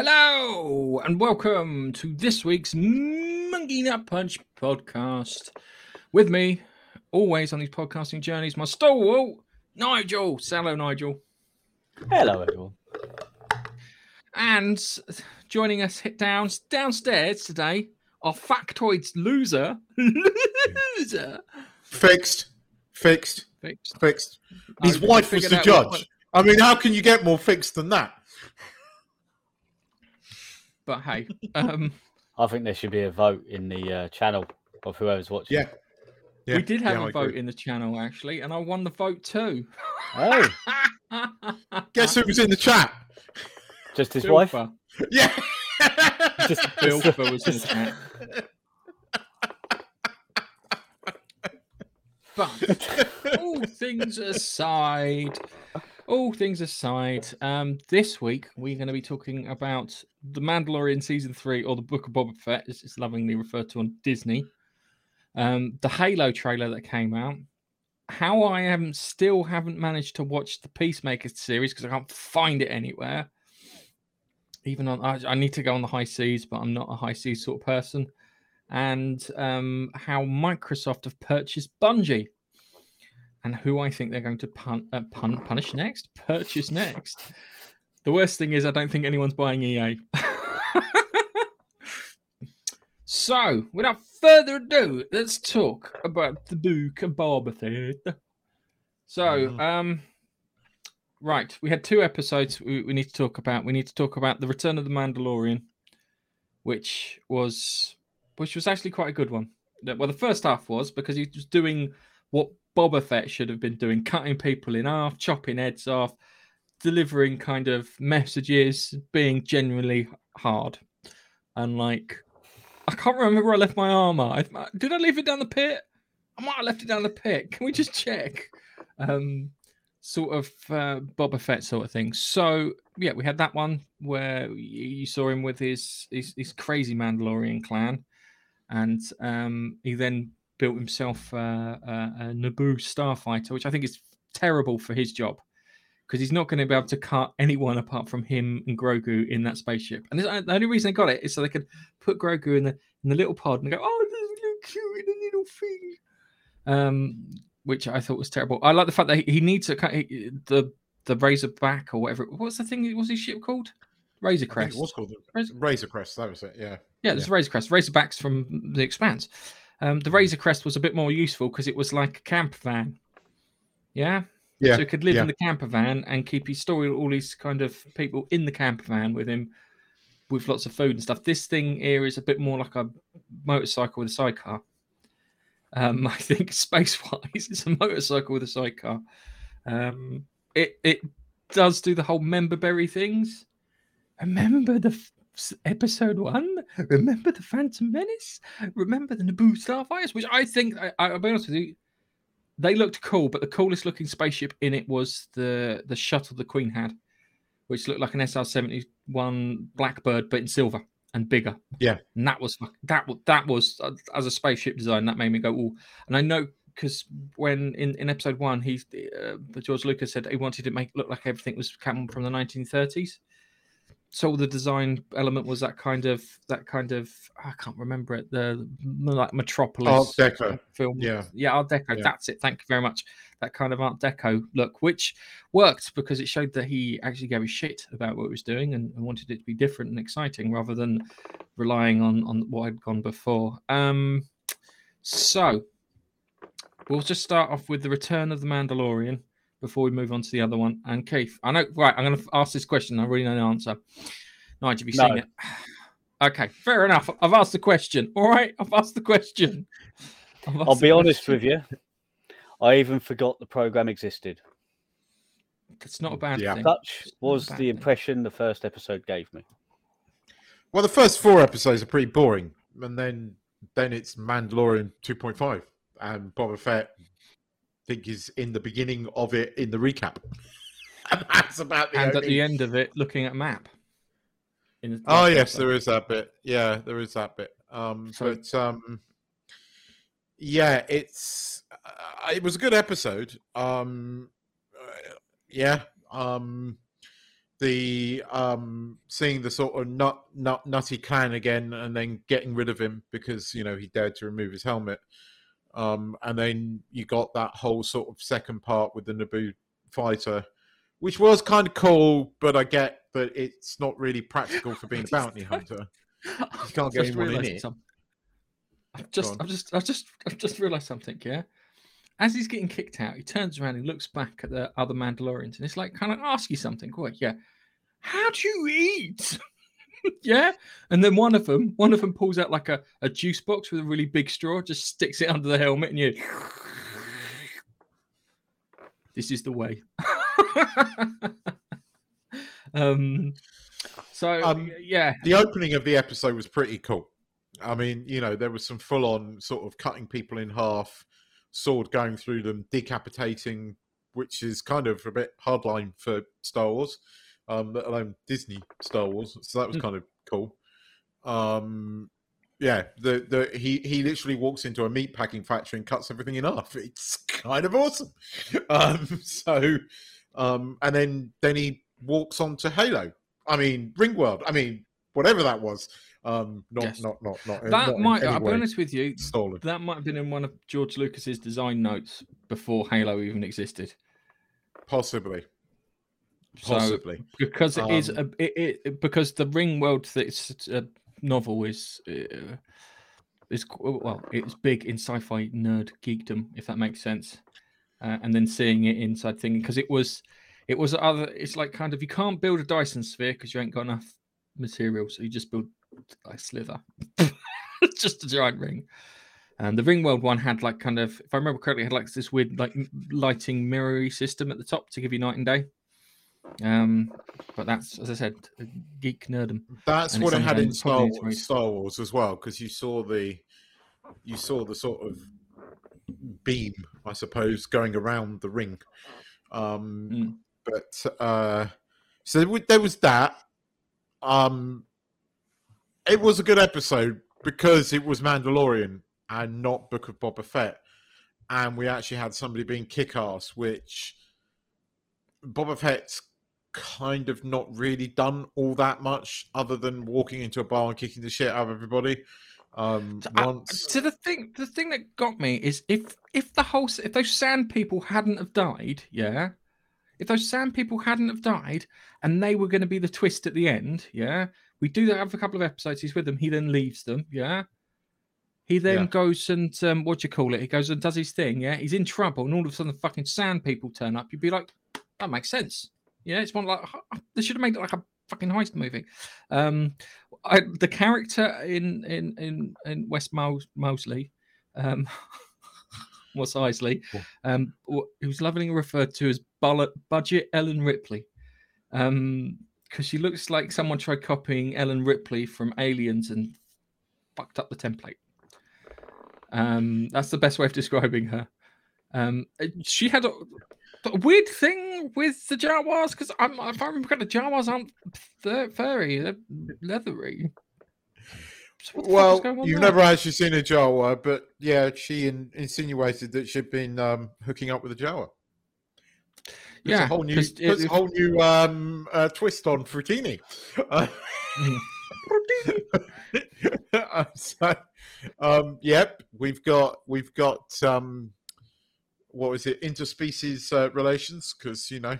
Hello and welcome to this week's Monkey Nut Punch podcast. With me, always on these podcasting journeys, my stalwart, Nigel. Hello, Nigel. Hello, everyone. And joining us down downstairs today, our factoids loser, loser, Fixed. Fixed. fixed. Fixed. His wife was the out what- judge. I mean, how can you get more fixed than that? But hey, um, I think there should be a vote in the uh, channel of whoever's watching. Yeah. Yeah, we did have yeah, a I vote agree. in the channel actually, and I won the vote too. Oh, Guess who was in the chat? just his wife. Yeah. Just Bilfer was in the chat. But all things aside, all things aside, um, this week we're going to be talking about the Mandalorian season three, or the Book of Boba Fett, as it's lovingly referred to on Disney. Um, the Halo trailer that came out. How I am still haven't managed to watch the Peacemaker series because I can't find it anywhere. Even on, I, I need to go on the high seas, but I'm not a high seas sort of person and um, how Microsoft have purchased Bungie, and who I think they're going to pun- uh, pun- punish next, purchase next. The worst thing is, I don't think anyone's buying EA. so, without further ado, let's talk about the book of Boba Fett. So, Mhm. um, right, we had two episodes we, we need to talk about. We need to talk about the Return of the Mandalorian, which was which was actually quite a good one. Well, the first half was because he was doing what Boba Fett should have been doing, cutting people in half, chopping heads off, delivering kind of messages, being genuinely hard. And like, I can't remember where I left my armor. Did I leave it down the pit? I might have left it down the pit. Can we just check? Um, sort of uh, Boba Fett sort of thing. So yeah, we had that one where you, you saw him with his, his his crazy Mandalorian clan, and um, he then built himself uh, a, a Naboo starfighter, which I think is terrible for his job because he's not going to be able to cut anyone apart from him and Grogu in that spaceship. And it's- the only reason they got it is so they could put Grogu in the in the little pod and go, "Oh, there's a little cute in a little thing," um, which I thought was terrible. I like the fact that he, he needs to cut he- the the Razorback or whatever. What's the thing? What's his ship called? Razor Crest. it was called the Raz- Razor Crest. That was it. Yeah. Yeah, there's Razor Crest. Razorbacks from the Expanse. Um, the Razor Crest was a bit more useful because it was like a camper van. Yeah. Yeah. So he could live yeah. in the camper van and keep his story, all these kind of people in the camper van with him with lots of food and stuff. This thing here is a bit more like a motorcycle with a sidecar. Um, I think space wise, it's a motorcycle with a sidecar. Um, it it does do the whole member berry things. Remember the episode one? Remember the Phantom Menace? Remember the Naboo Starfighters? Which I think, I, I'll be honest with you, they looked cool, but the coolest looking spaceship in it was the the shuttle the Queen had, which looked like an SR seventy one Blackbird, but in silver and bigger. Yeah. and that was that was that was uh, as a spaceship design that made me go, oh. And I know because when in, in episode one, he uh, George Lucas said he wanted to make it look like everything was coming from the nineteen thirties. So the design element was that kind of that kind of I can't remember it the like Metropolis Art Deco. film Yeah. yeah, Art Deco. Yeah. That's it. Thank you very much. That kind of Art Deco look, which worked because it showed that he actually gave a shit about what he was doing and, and wanted it to be different and exciting rather than relying on on what had gone before. Um, so we'll just start off with the Return of the Mandalorian before we move on to the other one. And Keith, I know. Right, I'm going to ask this question. I really know the answer. Nigel, have you seen No. it? Okay, fair enough. I've asked the question. All right, I've asked the question. I've I'll asked be the honest question. with you. I even forgot the program existed. It's not a bad Yeah. thing. Such It's not a was the thing. impression the first episode gave me. Well, the first four episodes are pretty boring, and then then it's Mandalorian 2.5, and Boba Fett. Think is in the beginning of it in the recap. And that's about the and at the end of it, looking at map. The Oh yes, there is that bit. Yeah, there is that bit. Um, So- but um, yeah, it's uh, it was a good episode. Um, uh, yeah. Um, the um seeing the sort of nut, nut nutty clan again and then getting rid of him because you know he dared to remove his helmet um and then you got that whole sort of second part with the naboo fighter which was kind of cool but i get that it's not really practical for being a bounty hunter You can't get anyone in it. I've just. I've just, I've just, I've just realised something. Yeah, as he's getting kicked out, he turns around and looks back at the other Mandalorians, and it's like, "Can I ask you something?" Quick, yeah. How do you eat? yeah, and then one of them, one of them pulls out like a, a juice box with a really big straw, just sticks it under the helmet, and you. This is the way. um. So Um, yeah, the opening of the episode was pretty cool. I mean, you know, there was some full on sort of cutting people in half, sword going through them, decapitating, which is kind of a bit hardline for Star Wars, um, let alone Disney Star Wars. So that was Mm. kind of cool. Um, yeah, the the he he literally walks into a meat packing factory and cuts everything in half. It's kind of awesome. Um, so, um, and then then he walks on to Halo. I mean, Ringworld. I mean, whatever that was. Um, not Yes. not not not that not might. I'll be honest with you. stolen. That might have been in one of George Lucas's design notes before Halo even existed. Possibly, So possibly. because it is Um, a it, it because the Ring World that's a novel is uh, is well it's big in sci-fi nerd geekdom if that makes sense, uh, and then seeing it inside thing because it was it was other it's like kind of you can't build a Dyson sphere because you ain't got enough material so you just build a slither, just a giant ring. And the Ring World one had like kind of, if I remember correctly, had like this weird like lighting mirrory system at the top to give you night and day. Um, but that's as I said, geek nerdum. That's and what it had in Star probably needs to Wars. Star Wars as well, because you saw the you saw the sort of beam, I suppose, going around the ring. Um, Mm. But uh, so there there was that. Um, it was a good episode because it was Mandalorian and not Book of Boba Fett, and we actually had somebody being kick-ass, which Boba Fett's kind of not really done all that much other than walking into a bar and kicking the shit out of everybody. Um, So, I- once, so the thing, the thing that got me is if if the whole if those sand people hadn't have died, yeah, if those sand people hadn't have died and they were going to be the twist at the end, yeah, we do that have a couple of episodes. He's with them. He then leaves them, yeah. He then Yeah. goes and um, what do you call it? He goes and does his thing, yeah. He's in trouble, and all of a sudden, the fucking sand people turn up. You'd be like, that makes sense, yeah. It's one like they should have made it like a fucking heist movie. Um, I, the character in in in in West Mos- Mosley, um, West Isley, um, wh- who's lovingly referred to as Bullet Budget Ellen Ripley, um, because she looks like someone tried copying Ellen Ripley from Aliens and fucked up the template. Um, that's the best way of describing her. Um, she had weird thing with the Jawas because I'm if I remember correctly, the Jawas aren't fur- furry; they're leathery. So what the fuck was well, you've there? never actually seen a Jawa, but yeah, she in, insinuated that she'd been um, hooking up with a Jawa. Yeah, a whole new, it- a whole new um, uh, twist on Fruttini. Uh, uh, so, um, yep, we've got we've got um, what was it? Interspecies uh, relations because you know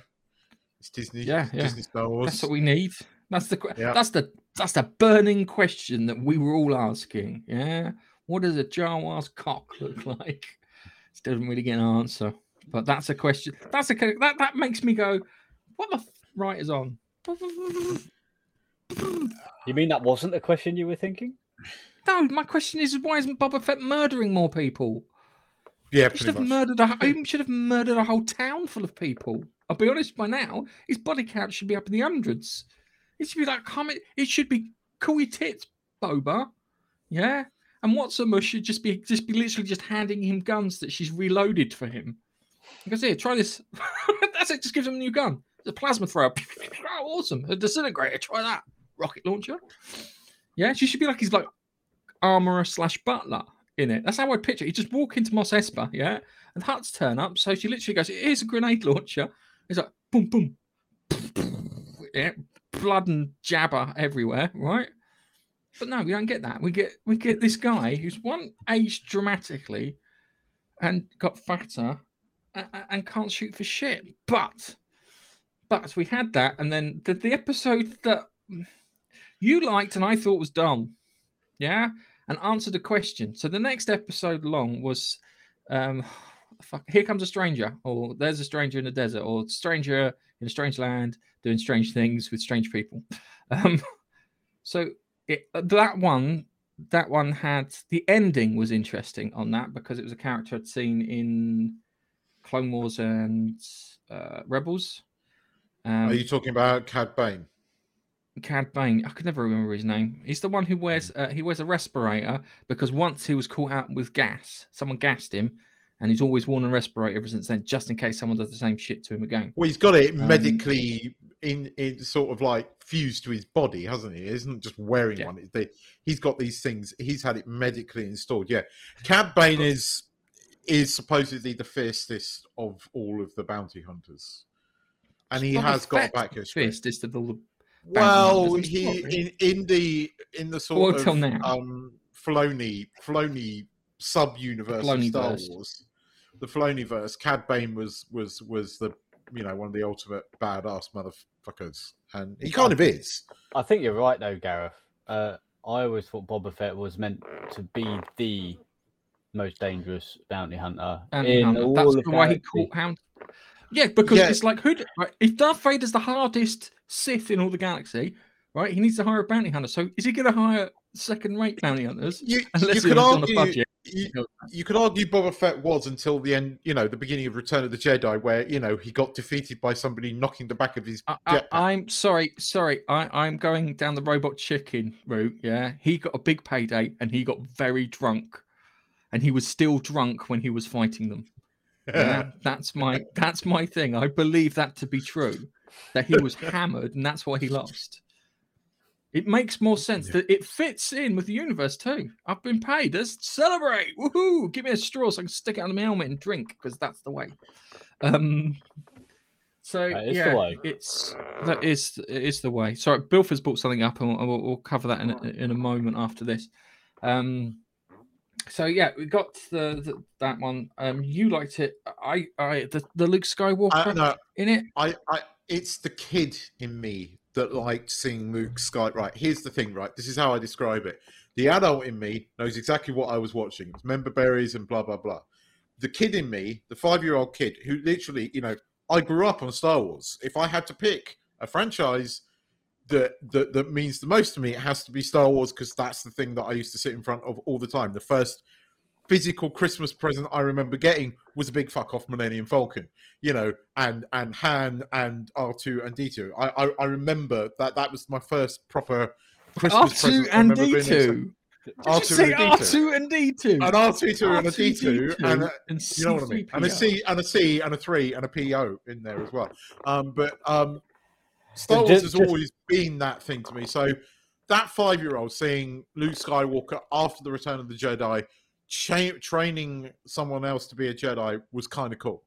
it's Disney. Yeah, yeah. Disney Star Wars. That's what we need. That's the que- Yeah. that's the that's the burning question that we were all asking. Yeah, what does a Jawa's cock look like? Still didn't really get an answer, but that's a question. That's a that that makes me go, what the f- right is on? You mean that wasn't the question you were thinking? No, my question is why isn't Boba Fett murdering more people? Yeah, He should have much. murdered a he should have murdered a whole town full of people. I'll be honest. By now, his body count should be up in the hundreds. It should be like come. It should be cool your tits, Boba. Yeah, and Watson should just be just be literally just handing him guns that she's reloaded for him. Because here, try this. That's it. Just gives him a new gun. It's a plasma thrower. oh, awesome. A disintegrator. Try that. Rocket launcher. Yeah, she should be like he's like armorer slash butler in it. That's how I picture. it. You just walk into Mos Espa, yeah, and Hutts turn up. So she literally goes, "Here's a grenade launcher." It's like boom, boom, yeah, blood and jabber everywhere, right? But no, we don't get that. We get we get this guy who's one aged dramatically and got fatter and, and can't shoot for shit. But but we had that, and then the, the episode that you liked and I thought was dumb, yeah, and answered a question. So the next episode long was um fuck, here comes a stranger, or there's a stranger in the desert, or stranger in a strange land doing strange things with strange people. Um, so it, that one, that one had the ending was interesting on that because it was a character I'd seen in Clone Wars and uh, Rebels. Um, Are you talking about Cad Bane? Cad Bane. I could never remember his name. He's the one who wears uh, he wears a respirator because once he was caught out with gas. Someone gassed him, and he's always worn a respirator ever since then, just in case someone does the same shit to him again. Well, he's got it Um, medically in, in sort of like fused to his body, hasn't he? He isn't just wearing Yeah. one. It's the, he's got these things. He's had it medically installed. Yeah, Cad Bane is is supposedly the fiercest of all of the bounty hunters, and he has got back his Fistest of all the Well, he he's not in, in the in the Well, sort till of now. um Filoni Filoni sub universe of Star Filoniverse. Wars, the Filoniverse. Cad Bane was was was the you know one of the ultimate badass motherfuckers, and he kind of is. I think you're right though, Gareth. Uh, I always thought Boba Fett was meant to be the most dangerous bounty hunter bounty in hunter. all That's the why he caught Hound. Yeah, because Yeah. it's like who? Right, if Darth Vader's the hardest Sith in all the galaxy, right? He needs to hire a bounty hunter. So is he going to hire second-rate bounty hunters? You, Unless you could was on a argue. budget. You, you could argue Boba Fett was until the end, you know, the beginning of Return of the Jedi, where you know he got defeated by somebody knocking the back of his I, I'm sorry, sorry. I, I'm going down the robot chicken route. Yeah, he got a big payday and he got very drunk, and he was still drunk when he was fighting them. Yeah, that's my that's my thing. I believe that to be true. That he was hammered and that's why he lost. It makes more sense Yeah. that it fits in with the universe too. I've been paid. Let's celebrate! Woohoo! Give me a straw so I can stick it under my helmet and drink because that's the way. Um. So That is the yeah, way. it's that is it is the way. Sorry, Bilford's brought something up, and we'll, we'll, we'll cover that in a, in a moment after this. Um, so yeah, we got the, the that one. Um, you liked it. I I the, the Luke Skywalker in it. I, I, it's the kid in me that liked seeing Luke Sky. Right, here's the thing. Right, this is how I describe it. The adult in me knows exactly what I was watching. It's member berries and blah blah blah. The kid in me, the five-year-old kid, who literally, you know, I grew up on Star Wars. If I had to pick a franchise that that that means the most to me, it has to be Star Wars because that's the thing that I used to sit in front of all the time. The first physical Christmas present I remember getting was a big fuck off Millennium Falcon, you know, and and Han and R two and D two. I, I I remember that that was my first proper Christmas R present. two I and d2 Did R2 say and a R D2. two and D two? An R two two and a D two and a, and you know what I mean, and a C and a C and a three and a PO in there as well. Um, but um, Star Wars ju- has just- always been that thing to me. So that five year old seeing Luke Skywalker after the Return of the Jedi, cha- training someone else to be a Jedi was kind of cool.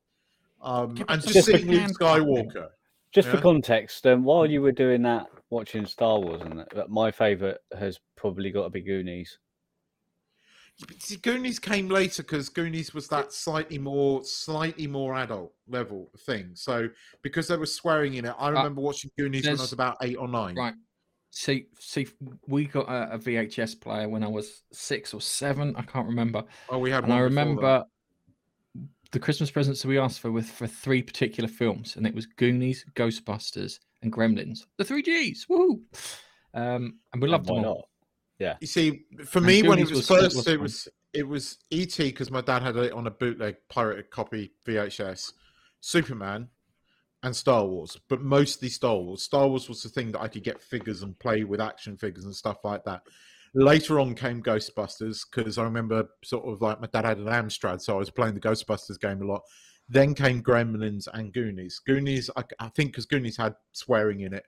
Um, Yeah, and some just seeing the Luke hand clapping. Skywalker. Just for context, um, while you were doing that, watching Star Wars, and that, that my favourite has probably got to be Goonies. But see, Goonies came later because Goonies was that slightly more, slightly more adult level thing. So because they were swearing in it, I remember watching Goonies when I was about eight or nine. Right. See, see, we got a, a VHS player when I was six or seven. I can't remember. Oh, we had and I one before that. remember the Christmas presents that we asked for with for three particular films, and it was Goonies, Ghostbusters, and Gremlins. The three Gs. Woohoo! Um, and we loved Why them all. not? Yeah. You see, for And me, when it was, was- first, was it was it was ET because my dad had it on a bootleg pirated copy VHS, Superman, and Star Wars. But mostly Star Wars. Star Wars was the thing that I could get figures and play with action figures and stuff like that. Later on came Ghostbusters because I remember sort of like my dad had an Amstrad, so I was playing the Ghostbusters game a lot. Then came Gremlins and Goonies. Goonies, I, I think, because Goonies had swearing in it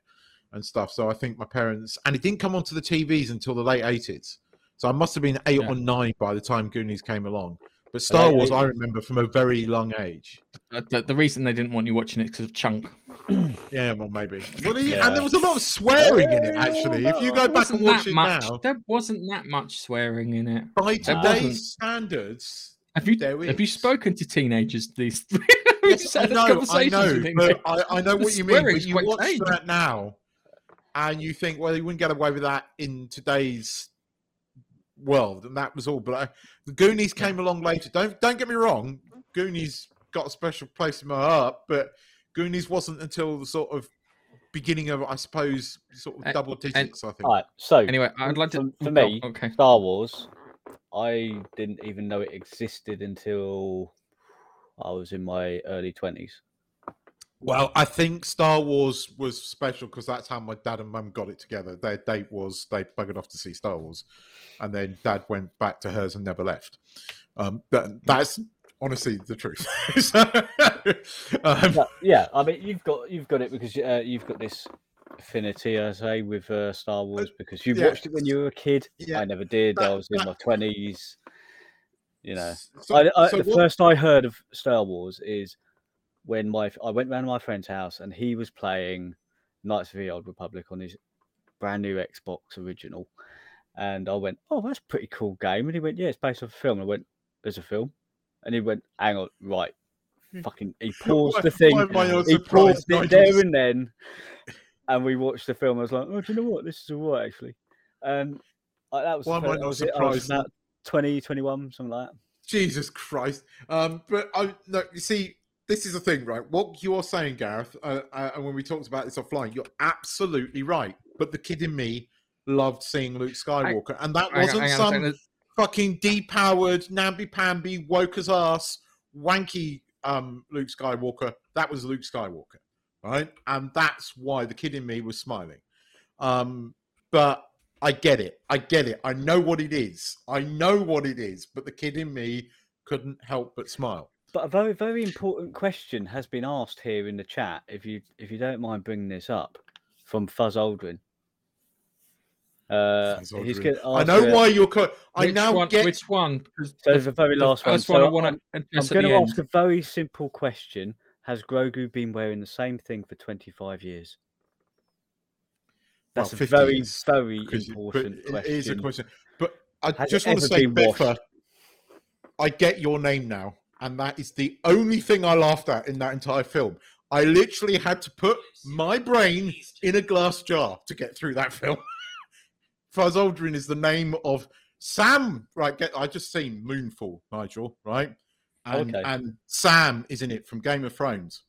and stuff. So I think my parents, and it didn't come onto the TVs until the late eighties. So I must have been eight Yeah. or nine by the time Goonies came along. But Star Wars, I remember from a very young age. The, the reason they didn't want you watching it because of Chunk. Yeah, well, maybe. Well, he- Yeah. And there was a lot of swearing in it, actually. If you go There back and watch it much. now, There wasn't that much swearing in it. by today's standards, Have you There have you spoken to teenagers these? Yes, I know, I know, but I, I know what you mean. But you watch that now, and you think, well, you wouldn't get away with that in today's world, and that was all. But I, the Goonies came along later. Don't don't get me wrong, Goonies got a special place in my heart, but Goonies wasn't until the sort of beginning of, I suppose, sort of And- double digits. I think. All right. So Anyway, I'd like to. For- for oh, me, okay. Star Wars, I didn't even know it existed until I was in my early twenties. Well, I think Star Wars was special because that's how my dad and mum got it together. Their date was they buggered off to see Star Wars, and then dad went back to hers and never left. Um, but that's honestly the truth. So, um, Yeah, yeah, I mean you've got you've got it because uh, you've got this affinity, I say, with uh, Star Wars because you yeah. watched it when you were a kid. Yeah, I never did. I was in that- my twenties. You know, so- I, I, so the what- first I heard of Star Wars is when my I went round to my friend's house and he was playing Knights of the Old Republic on his brand new Xbox original, and I went, "Oh, that's a pretty cool game." And he went, "Yeah, it's based off a film." And I went, "There's a film," and he went, "Hang on, right." Fucking, he paused the thing. why am I not He paused it there and then, and we watched the film. I was like, "Oh, do you know what? This is all right, actually." And I, that was, Why am I not. I surprised? about 20, 21, something like that. Jesus Christ. Um, but I no, you see, this is the thing, right? What you're saying, Gareth, uh, uh, and when we talked about this offline, you're absolutely right. But the kid in me loved seeing Luke Skywalker, and that wasn't on some fucking depowered, namby-pamby, woke as ass, wanky um, Luke Skywalker. That was Luke Skywalker, right? And that's why the kid in me was smiling. Um, but I get it. I get it. I know what it is. I know what it is. But the kid in me couldn't help but smile. But a very, very important question has been asked here in the chat. If you, if you don't mind bringing this up, from Fuzz Aldrin. Uh, he's gonna I know you- why you're. Co- I which now one, get. which one? 'Cause So the- the very the last one. one I So want I'm- to I'm going the to end. ask a very simple question. Has Grogu been wearing the same thing for 25 years? Well, That's a very, years, very because it- but important it question. is a question. But I Has just want to say. Biffa, I get your name now, and that is the only thing I laughed at in that entire film. I literally had to put my brain in a glass jar to get through that film. Fuzz Aldrin is the name of Sam. Right, get, I just seen Moonfall, Nigel. Right, and, Okay. and Sam is in it from Game of Thrones,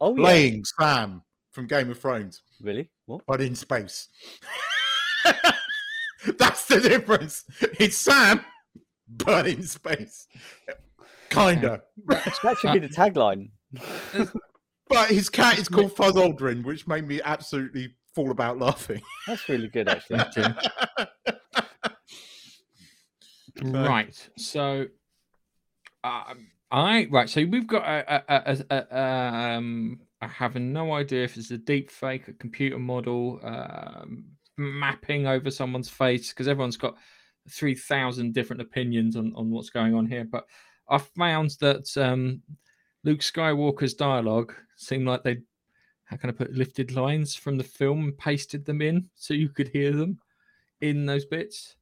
Oh, yeah. playing Sam from Game of Thrones Really? What? but in space. That's the difference. It's Sam, but in space. Kinda. That should be the tagline. But his cat is called Fuzz Aldrin, which made me absolutely fall about laughing. That's really good, actually. Right. So, um, I right. So we've got a, a, a, a, a um. I have no idea if it's a deep fake, a computer model, um, mapping over someone's face because everyone's got three thousand different opinions on on what's going on here. But I found that um, Luke Skywalker's dialogue seemed like they how can I put lifted lines from the film and pasted them in so you could hear them in those bits.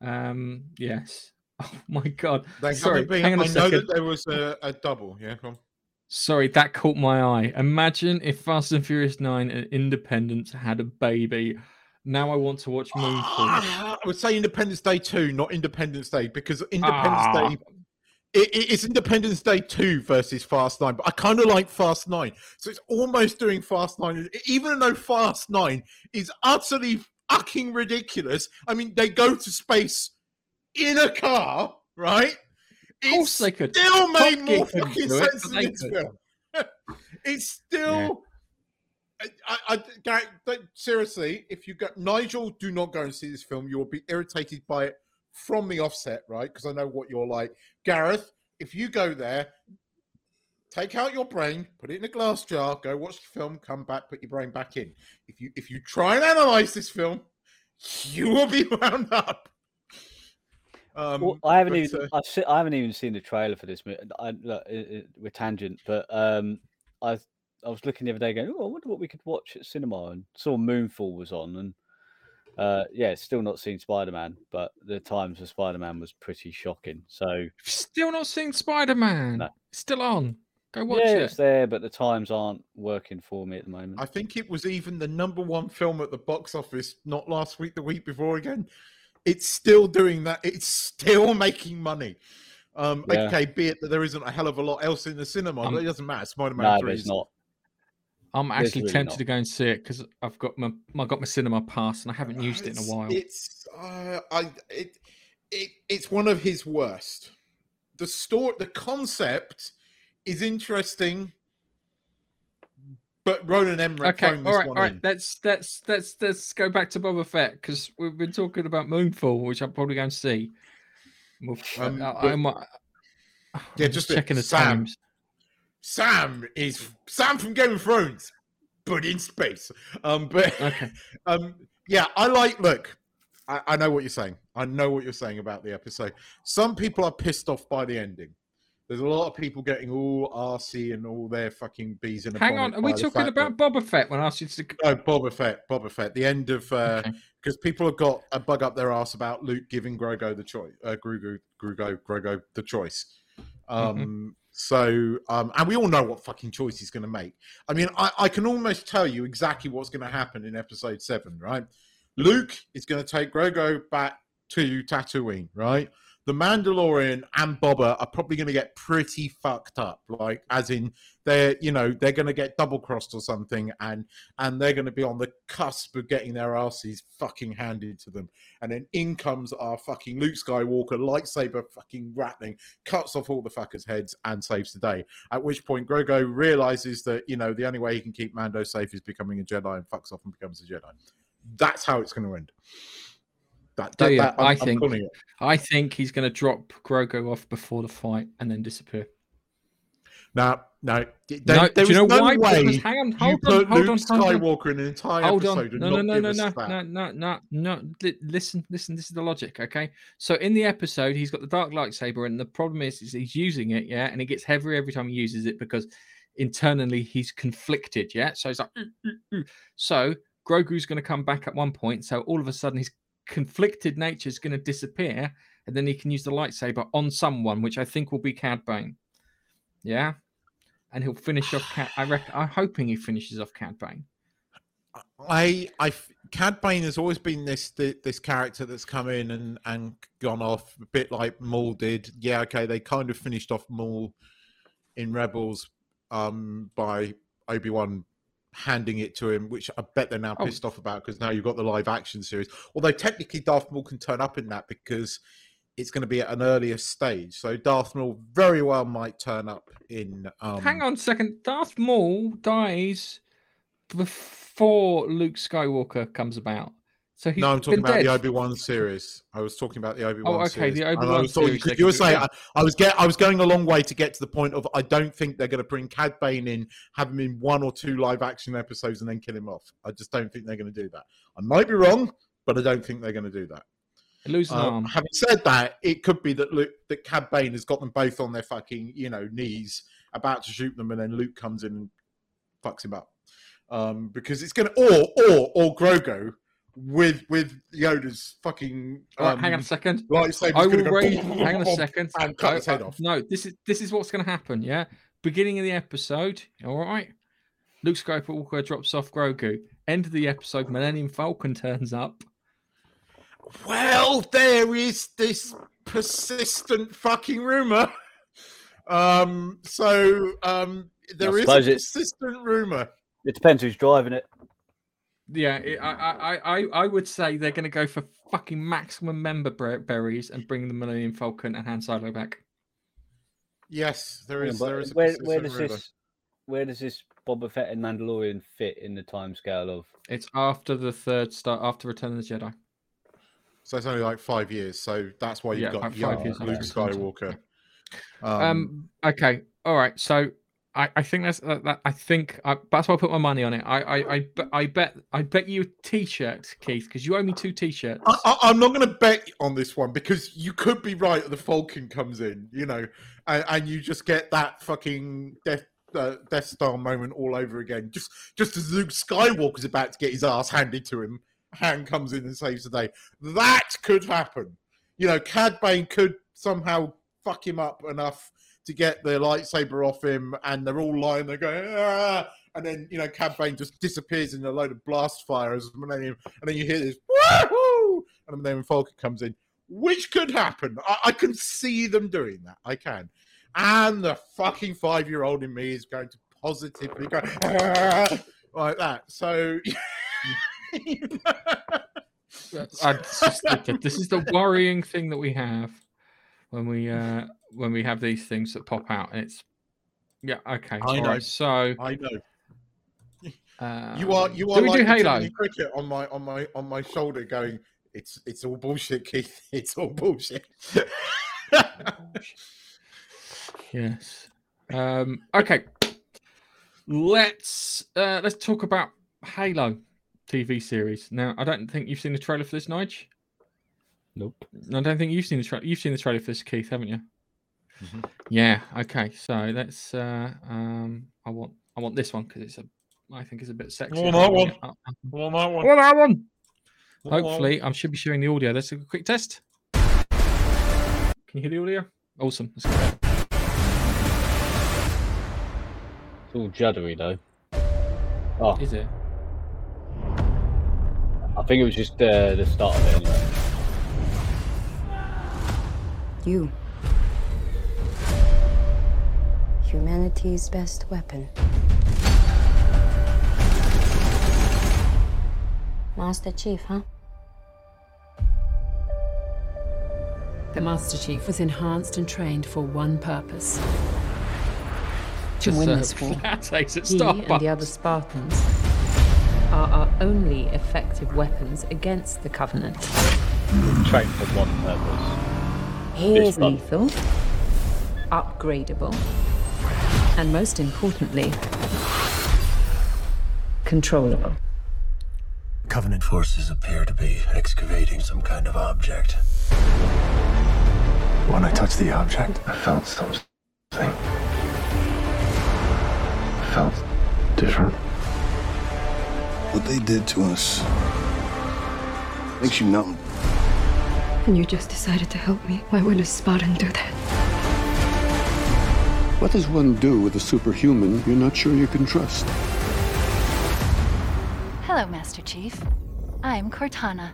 Um, yes. Oh my god. They Sorry, been- hang on a I know second. that there was a, a double. Yeah, come on. Sorry, that caught my eye. Imagine if Fast and Furious 9 and Independence had a baby. Now I want to watch Moonfall. Ah, I would say Independence Day 2, not Independence Day, because Independence Ah. Day. It, it- it's Independence Day 2 versus Fast 9, but I kind of like Fast 9. So it's almost doing Fast 9, even though Fast 9 is utterly fucking ridiculous. I mean, they go to space in a car, right? Of course they could. still made Top more fucking it, sense but this film. it's still. I, I, I, seriously, if you go, Nigel, do not go and see this film. You will be irritated by it from the offset, right? Because I know what you're like. Gareth, if you go there, take out your brain, put it in a glass jar, go watch the film, come back, put your brain back in. If you if you try and analyze this film, you will be wound up. Um, Well, I haven't but, even uh, I've se- I haven't even seen the trailer for this. mo- I, look, it, it, we're tangent, but um, I I was looking the other day, going, "Oh, I wonder what we could watch at cinema," and saw Moonfall was on, and uh, yeah, still not seen Spider Man, but the times for Spider Man was pretty shocking. So Still not seeing Spider Man. No. Still on. Go watch yeah, it. it's there, but the times aren't working for me at the moment. I think it was even the number one film at the box office, not last week, the week before again. It's still doing that. It's still making money. Um, Yeah. Okay, be it that there isn't a hell of a lot else in the cinema, Um, but it doesn't matter. Spider Man no, 3 is not. I'm actually really tempted not. to go and see it because I've got my I got my cinema pass and I haven't used it in a while. It's uh, I it, it it's one of his worst. The story, the concept is interesting, but Roland Emmerich Okay, all right, all one right. in. Let's let's let's let's go back to Boba Fett because we've been talking about Moonfall, which I'm probably going to see. We'll, Um, I, I might, Yeah, just checking the Sam, times. Sam is Sam from Game of Thrones, but in space. Um, but Okay, um, yeah, I like. Look, I, I know what you're saying. I know what you're saying about the episode. Some people are pissed off by the ending. There's a lot of people getting all RC and all their fucking bees in a hang on. Are we talking about Boba Fett when I asked you to? that- no Boba Fett? Boba Fett. The end of because Okay. people have got a bug up their ass about Luke giving Grogo the choice. Uh, Grogu, Grogu, Grogu the choice. Um, So, um, and we all know what fucking choice he's going to make. I mean, I, I can almost tell you exactly what's going to happen in episode seven, right? Luke is going to take Grogo back to Tatooine, right? The Mandalorian and Boba are probably going to get pretty fucked up, like as in they're, you know, they're going to get double crossed or something, and and they're going to be on the cusp of getting their asses fucking handed to them. And then in comes our fucking Luke Skywalker lightsaber fucking rattling, cuts off all the fuckers' heads and saves the day. At which point Grogo realizes that, you know, the only way he can keep Mando safe is becoming a Jedi and fucks off and becomes a Jedi. That's how it's going to end. That, that, you? that- I think- I think he's going to drop Grogu off before the fight and then disappear. No, no. There, no, there do you know no why? way Because hang on, you hold on, put hold Luke on, hold on. Skywalker in an entire Hold episode on. and No, not no, no, no, no, no, no, no, no. Li- Listen, listen, this is the logic, okay? So in the episode, he's got the dark lightsaber, and the problem is, is he's using it, yeah, and it gets heavier every time he uses it because internally he's conflicted, yeah. So he's like, "Mm, mm, mm." so Grogu's going to come back at one point, so all of a sudden his conflicted nature is going to disappear, and then he can use the lightsaber on someone, which I think will be Cad Bane, yeah. And he'll finish off Cad. I reckon. I'm hoping he finishes off Cad Bane. I, I, Cad Bane has always been this this character that's come in and and gone off a bit like Maul did. Yeah, okay, they kind of finished off Maul in Rebels um by Obi Wan handing it to him, which I bet they're now Oh. pissed off about because now you've got the live action series. Although technically Darth Maul can turn up in that because it's going to be at an earlier stage. So Darth Maul very well might turn up in. Um, Hang on a second. Darth Maul dies before Luke Skywalker comes about. So he's no, I'm talking about dead. the Obi Wan series. I was talking about the Obi Wan. Series. Oh, okay, series. the And I Obi-Wan was talking- series, they You were saying. I, I was get, I was going a long way to get to the point of I don't think they're going to bring Cad Bane in, have him in one or two live action episodes, and then kill him off. I just don't think they're going to do that. I might be wrong, but I don't think they're going to do that. Lose an Um, arm. having said that, it could be that Luke, that Cad Bane has got them both on their fucking you know knees, about to shoot them, and then Luke comes in and fucks him up. Um, because it's gonna or or or Grogo with with Yoda's fucking. All right, hang on um, a second. lightsaber's I gonna will raise. boom, boom, Hang on a second. and cut I- his head off. No, this is this is what's going to happen. Yeah, beginning of the episode. All right. Luke Skywalker drops off Grogu. End of the episode. Millennium Falcon turns up. Well, there is this persistent fucking rumor. Um, so um, there is a suppose it- persistent rumor. It depends who's driving it. Yeah, it, I, I, I, I would say they're going to go for fucking maximum member ber- berries and bring the Millennium Falcon and Han Solo back. Yes, there Yeah, there is. A where, where does rumor. this where does this Boba Fett and Mandalorian fit in the timescale of? It's after the third start, after Return of the Jedi. So it's only like five years. So that's why you've Yeah, got five young years Luke after Return of the Skywalker. Um, okay, all right. So I, I think that's that, that I think I, that's why I put my money on it. I I I, I bet I bet you a t-shirt, Keith, because you owe me two t-shirts. I, I'm not going to bet on this one because you could be right. The Falcon comes in, you know, and, and you just get that fucking Death uh, Death Star moment all over again. Just just as Luke Skywalker's about to get his ass handed to him, Han comes in and saves the day. That could happen. You know, Cad Bane could somehow fuck him up enough to get the lightsaber off him, and they're all lying there going, ah! and then you know Cad Bane just disappears in a load of blast fire as Millennium, and then you hear this and then Falcon comes in, which could happen. I, I can see them doing that. I can, and the fucking five year old in me is going to positively go "Ah," like that. So. This is the worrying thing that we have when we uh when we have these things that pop out, and it's yeah okay. I all know. right, So I know. uh, You are you are do we like do Halo? Cricket on my on my on my shoulder going it's it's all bullshit Keith it's all bullshit Yes. Um, okay. Let's uh, let's talk about Halo TV series. Now, I don't think you've seen the trailer for this, Nige. Nope. I don't think you've seen the trailer. You've seen the trailer for this, Keith, haven't you? Mhm. Yeah. Okay. So let's. Uh, um, I want. I want this one because it's a. I think it's a bit sexy. want that one. I well that one want that one. Hopefully, I should be sharing the audio. Let's do a quick test. Can you hear the audio? Awesome. Let's go. It's all juddery though. Oh, Is it? I think it was just uh, the start of it anyway. You. Humanity's best weapon. Master Chief, huh? The Master Chief was enhanced and trained for one purpose to win this war. That takes it. He Stop. and the other Spartans are our only effective weapons against the Covenant. Trained for one purpose. He is one. Lethal, upgradable, and most importantly, controllable. Covenant forces appear to be excavating some kind of object. When I touched the object, I felt something. I felt different. What they did to us makes you numb. And you just decided to help me. Why would a Spartan do that? What does one do with a superhuman you're not sure you can trust? Hello, Master Chief. I'm Cortana.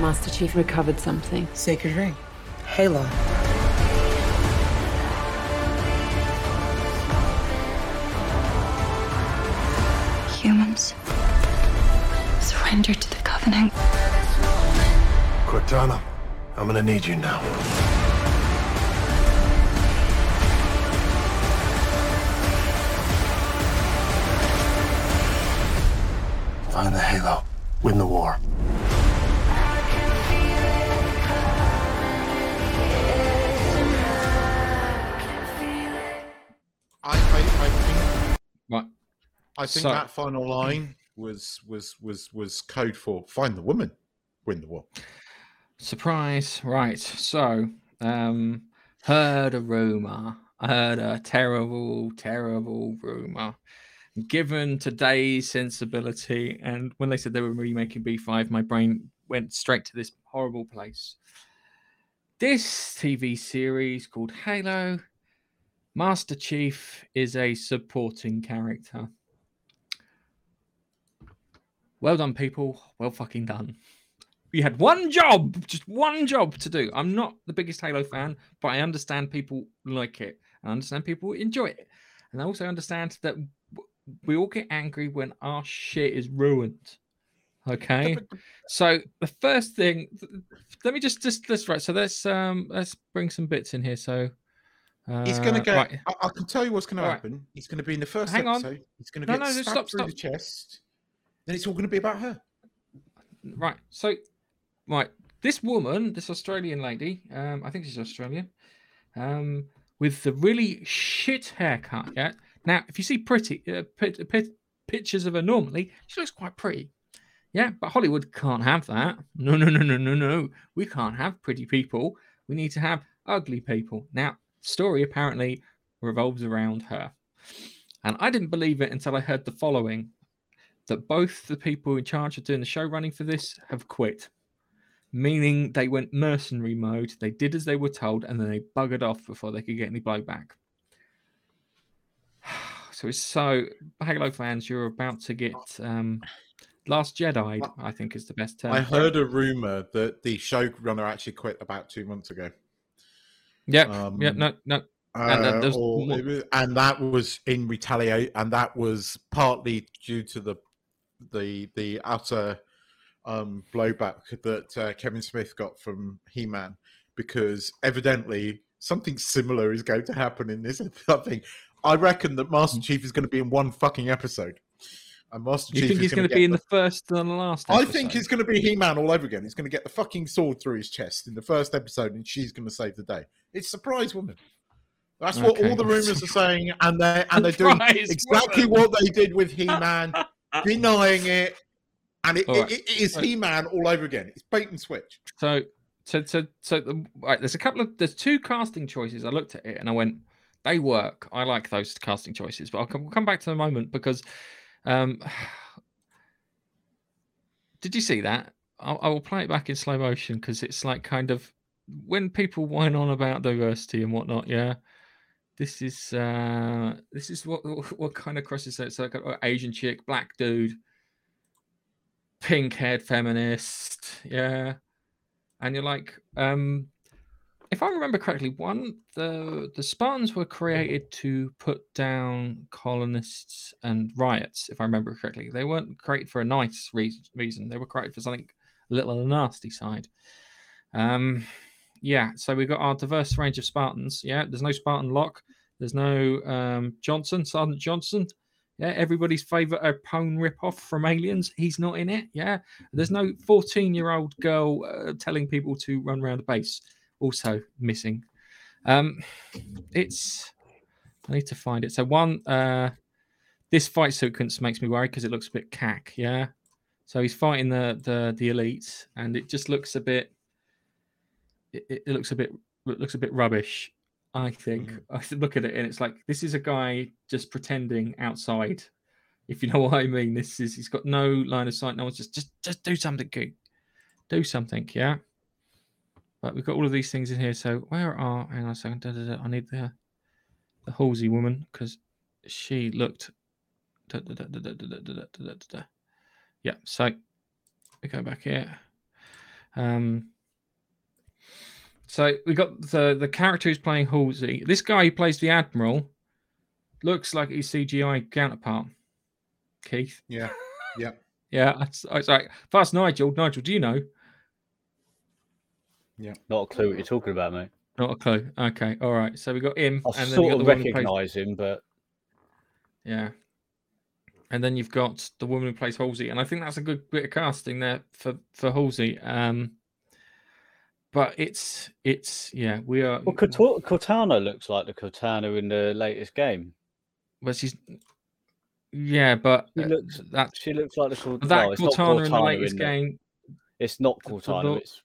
Master Chief recovered something. Sacred ring. Halo. Surrender to the Covenant. Cortana, I'm gonna need you now. Find the Halo. Win the war. I, I, I think Right. I think So- that final line was was was was code for find the woman win the war Surprise. Right. So, um, heard a rumor. I heard a terrible, terrible rumor. Given today's sensibility, and when they said they were remaking B5, my brain went straight to this horrible place. This TV series called Halo, Master Chief is a supporting character. Well done, people. Well fucking done. You had one job, just one job to do. I'm not the biggest Halo fan, but I understand people like it. I understand people enjoy it. And I also understand that we all get angry when our shit is ruined. Okay. So the first thing let me just just let's right. So let's um let's bring some bits in here. So uh, he's gonna uh, go right. I, I can tell you what's gonna All right. happen he's gonna be in the first Hang on. episode he's gonna No, get no, stabbed stop, through stop. the chest then it's all gonna be about her Right. So, right. this woman, this Australian lady, um, I think she's Australian, um, with the really shit haircut. Yeah. Now, if you see pretty uh, pit, pit, pictures of her normally, she looks quite pretty. Yeah, but Hollywood can't have that. No, no, no, no, no, no. We can't have pretty people. We need to have ugly people. Now, story apparently revolves around her. And I didn't believe it until I heard the following that both the people in charge of doing the show running for this have quit, meaning they went mercenary mode. They did as they were told and then they buggered off before they could get any blowback. So it's so Halo fans, you're about to get um, Last Jedi. I think is the best term. I heard a rumor that the showrunner actually quit about two months ago. Yeah, um, yeah, no, no. And, uh, or, was, and that was in retaliate, and that was partly due to the the the utter um, blowback that uh, Kevin Smith got from He Man, because evidently something similar is going to happen in this thing. I reckon that Master mm. Chief is going to be in one fucking episode. And Master you Chief think he's going to be in the first and the last? Episode? I think he's going to be He-Man all over again. He's going to get the fucking sword through his chest in the first episode, and she's going to save the day. It's surprise woman. That's what okay. all the rumors are saying, and they and they're doing exactly what they did with He-Man, denying it, and it, right. it, it is. He-Man all over again. It's bait and switch. So, so, so, so, the, right, there's a couple of there's two casting choices. I looked at it and I went, they work. I like those casting choices, but I'll come, we'll come back to the moment because. Um, did you see that? I'll, I will play it back in slow motion because it's like kind of when people whine on about diversity and whatnot. Yeah, this is uh this is what what kind of crosses. So like an Asian chick, black dude, pink haired feminist. Yeah, and you're like, um, if I remember correctly, one the the Spartans were created to put down colonists and riots. If I remember correctly, they weren't created for a nice reason. They were created for something a little on the nasty side. Um, yeah. So we've got our diverse range of Spartans. Yeah. There's no Spartan Locke. There's no um, Johnson, Sergeant Johnson. Yeah, everybody's favorite Apone ripoff from Aliens. He's not in it. Yeah, there's no 14 year old girl uh, telling people to run around the base also missing. Um, it's I need to find it. So one, uh, this fight sequence makes me worry because it looks a bit cack. Yeah. So he's fighting the the the elites, and it just looks a bit. It, it looks a bit it looks a bit rubbish. I think mm-hmm. I look at it and it's like this is a guy just pretending outside. If you know what I mean, this is he's got no line of sight. No one's just just just do something good, do something. Yeah. But we've got all of these things in here. So where are? Hang on a second. Da, da, da, I need the the Halsey woman because she looked. Yeah. So we go back here. Um. So we got the the character who's playing Halsey. This guy who plays the admiral looks like his CGI counterpart. Keith. Yeah. Yeah. yeah. It's, it's like fast Nigel. Nigel, do you know? Yeah. Not a clue what you're talking about, mate. Not a clue. Okay. All right. So we got him. I and sort then of recognise him, but yeah. And then you've got the woman who plays Halsey, and I think that's a good bit of casting there for for Halsey. Um, but it's it's yeah, we are. Well, Cortana looks like the Cortana in the latest game. Well, she's yeah, but she uh, looks that she looks like the Cortana. That Cortana, Cortana, in the latest in game. It's not Cortana. It's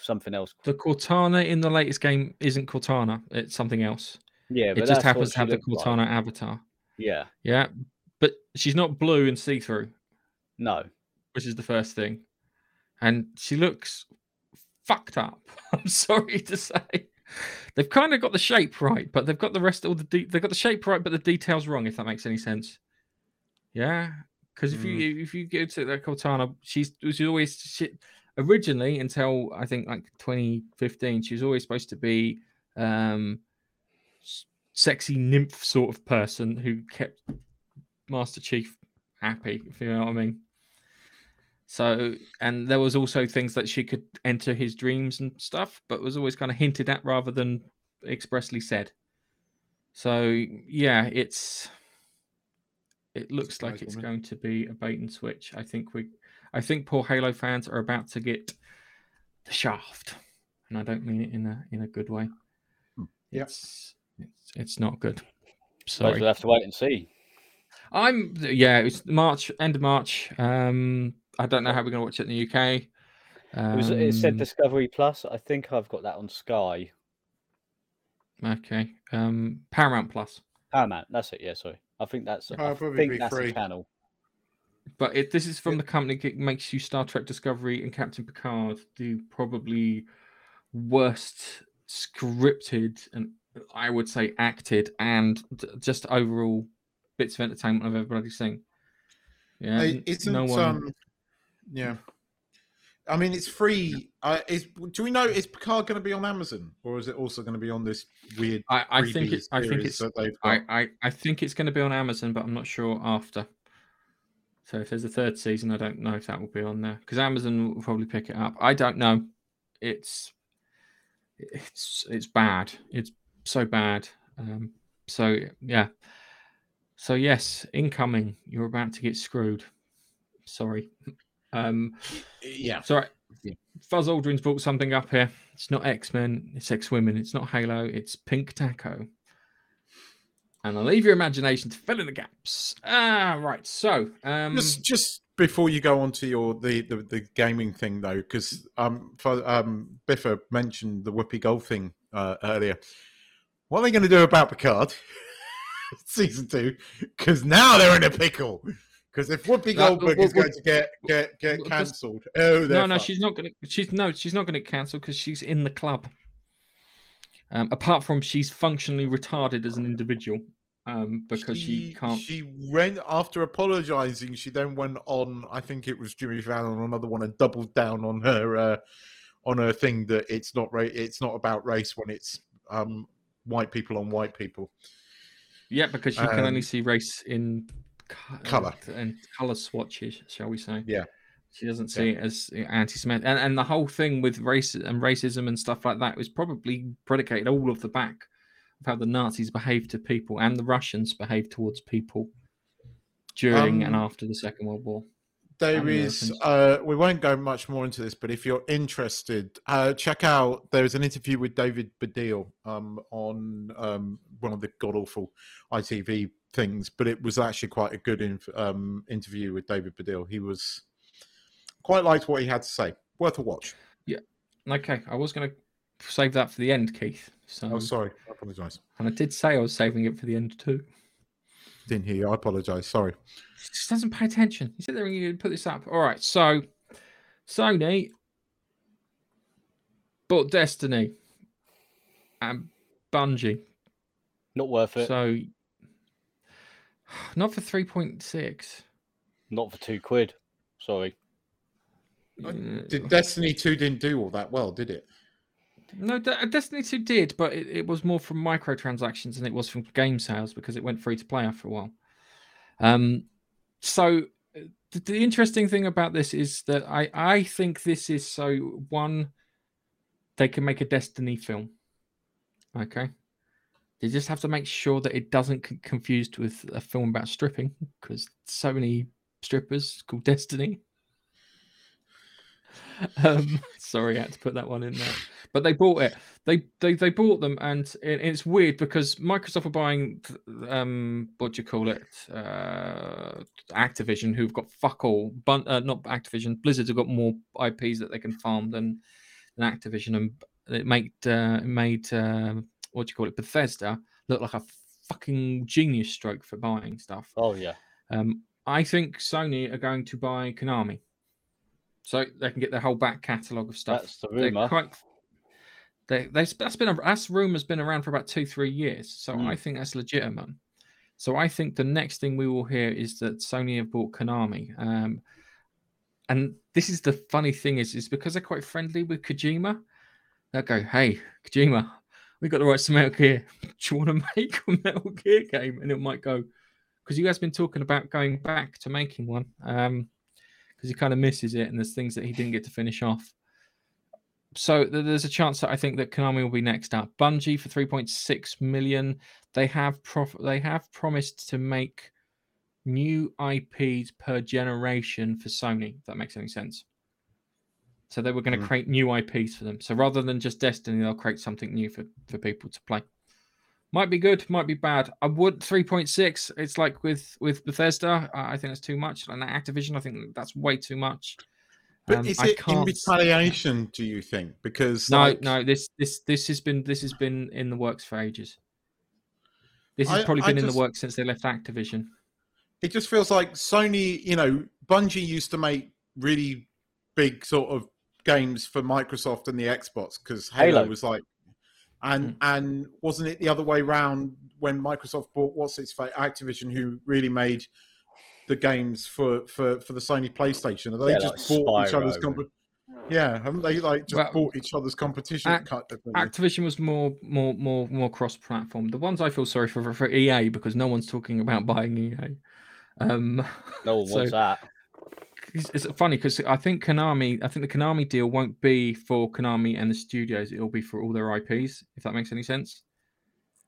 something else. The Cortana in the latest game isn't Cortana; it's something else. Yeah, it just happens to have the Cortana like. avatar. Yeah, yeah, but she's not blue and see through. No, which is the first thing, and she looks fucked up. I'm sorry to say. They've kind of got the shape right, but they've got the rest all the de- they've got the shape right, but the details wrong. If that makes any sense. Yeah, because if mm. you if you go to that Cortana, she's she's always she, originally until I think like 2015, she was always supposed to be um sexy nymph sort of person who kept Master Chief happy, if you know what I mean. So, and there was also things that she could enter his dreams and stuff, but was always kind of hinted at rather than expressly said. So, yeah, it's it looks like it's going to be a bait and switch. I think we I think poor Halo fans are about to get the Shaft, and I don't mean it in a in a good way. Yep. It's it's, it's not good. Suppose Sorry. we'll have to wait and see. I'm yeah, it's March, end of March. Um, I don't know how we're gonna watch it in the UK. It, was, it said Um, Discovery Plus. I think I've got that on Sky. okay. Um, Paramount Plus, Paramount. That's it. Yeah, sorry. I think that's. Oh, I probably think be that's free. the channel. but if this is from the company that makes you Star Trek Discovery and Captain Picard, the probably worst scripted and I would say acted and just overall bits of entertainment I've ever bloody seen. Yeah, Hey, isn't no one. um, yeah. I mean, it's free. Uh, is do we know is Picard going to be on Amazon or is it also going to be on this weird? I, I think freebie it, I think it's I. I, I think it's going to be on Amazon, but I'm not sure after. So if there's a third season, I don't know if that will be on there because Amazon will probably pick it up. I don't know. It's it's it's bad. It's so bad. Um, so yeah. So yes, incoming. You're about to get screwed. Sorry. Um, yeah. Sorry. Yeah. Fuzz Aldrin's brought something up here. It's not X Men. It's X Women. It's not Halo. It's Pink Taco. And I'll leave your imagination to fill in the gaps. Ah, right. So, um, just just before you go on to your the the, the gaming thing though, because um for, um Biffa mentioned the Whoopi Gold thing uh, earlier. What are they going to do about Picard season two? Because now they're in a pickle. Because if Whoopi Goldberg is going to get get get cancelled, oh, no, no, fucked. she's not gonna. She's no, she's not gonna cancel because she's in the club. Um, apart from she's functionally retarded as an individual, um, because she, can't. She went after apologising. She then went on. I think it was Jimmy Fallon or another one, and doubled down on her uh, on her thing that it's not ra- It's not about race when it's um, white people on white people. Yeah, because you can only Um, see race in co- colour. uh, and color swatches, shall we say? Yeah. She doesn't see it as anti-Semitic, and and the whole thing with race and racism and stuff like that was probably predicated all of the back of how the Nazis behaved to people and the Russians behaved towards people during and Um, after the Second World War. There is. Uh, we won't go much more into this, but if you're interested, uh, check out. There's an interview with David Baddiel um, on um, one of the god awful ITV things, but it was actually quite a good inf- um, interview with David Baddiel. He was quite liked what he had to say. Worth a watch. Yeah. Okay, I was going to save that for the end, Keith. So, Oh, sorry. I apologise. and I did say I was saving it for the end too. Didn't hear you. I apologise. Sorry. He just doesn't pay attention. You sit there and you put this up. All right, so Sony bought Destiny and Bungie. Not worth it. So not for three point six. Not for two quid. Sorry. Did Destiny 2 didn't do all that well, did it? No, Destiny 2 did, but it, it was more from microtransactions than it was from game sales because it went free to play after a while. Um, so uh, the, the interesting thing about this is that I, I think this is so one, they can make a Destiny film. Okay. They just have to make sure that it doesn't get confused with a film about stripping because so many strippers called Destiny. Um, sorry, I had to put that one in there. But they bought it. They they they bought them, and it, it's weird because Microsoft are buying, um, what do you call it, uh, Activision, who've got fuck all. Bun- uh, not Activision. Blizzard have got more IPs that they can farm than than Activision, and it made uh, made uh, what do you call it, Bethesda look like a fucking genius stroke for buying stuff. Oh yeah. Um, I think Sony are going to buy Konami, so they can get their whole back catalogue of stuff. That's the. Quite, they, they, that's been a, that's rumor's been around for about two three years, so Mm. I think that's legitimate. So I think the next thing we will hear is that Sony have bought Konami, um, and this is the funny thing is is because they're quite friendly with Kojima. They'll go, "Hey, Kojima, we got the rights to Metal Gear. Do you want to make a Metal Gear game?" And it might go because you guys have been talking about going back to making one um because he kind of misses it and there's things that he didn't get to finish off so th- there's a chance that i think that konami will be next up bungie for 3.6 million they have prof- they have promised to make new ips per generation for sony if that makes any sense So they were going to Mm. create new IPs for them. So rather than just Destiny, they'll create something new for, for people to play. Might be good, might be bad. I would 3.6. It's like with with Bethesda. I I think that's too much. And Activision, I think that's way too much. But Um, is it in retaliation? Do you think? Because No, like, no. This this this has been this has been in the works for ages. This has I- probably I been in the works since they left Activision. it just feels like Sony, you know, Bungie used to make really big sort of games for Microsoft and the Xbox because Halo, Halo. was like, and Mm. and wasn't it the other way round when Microsoft bought what's its fa- Activision, who really made the games for for for the Sony PlayStation? Have they Yeah, just like bought each other's Spyro comp- Yeah, haven't they like just Well, bought each other's competition? Ac- kind? Activision was more more more more cross platform. The ones I feel sorry for for EA because no one's talking about buying EA. Um No one so- wants that. It's, it's funny because I think Konami, I think the Konami deal won't be for Konami and the studios. It'll be for all their IPs, if that makes any sense.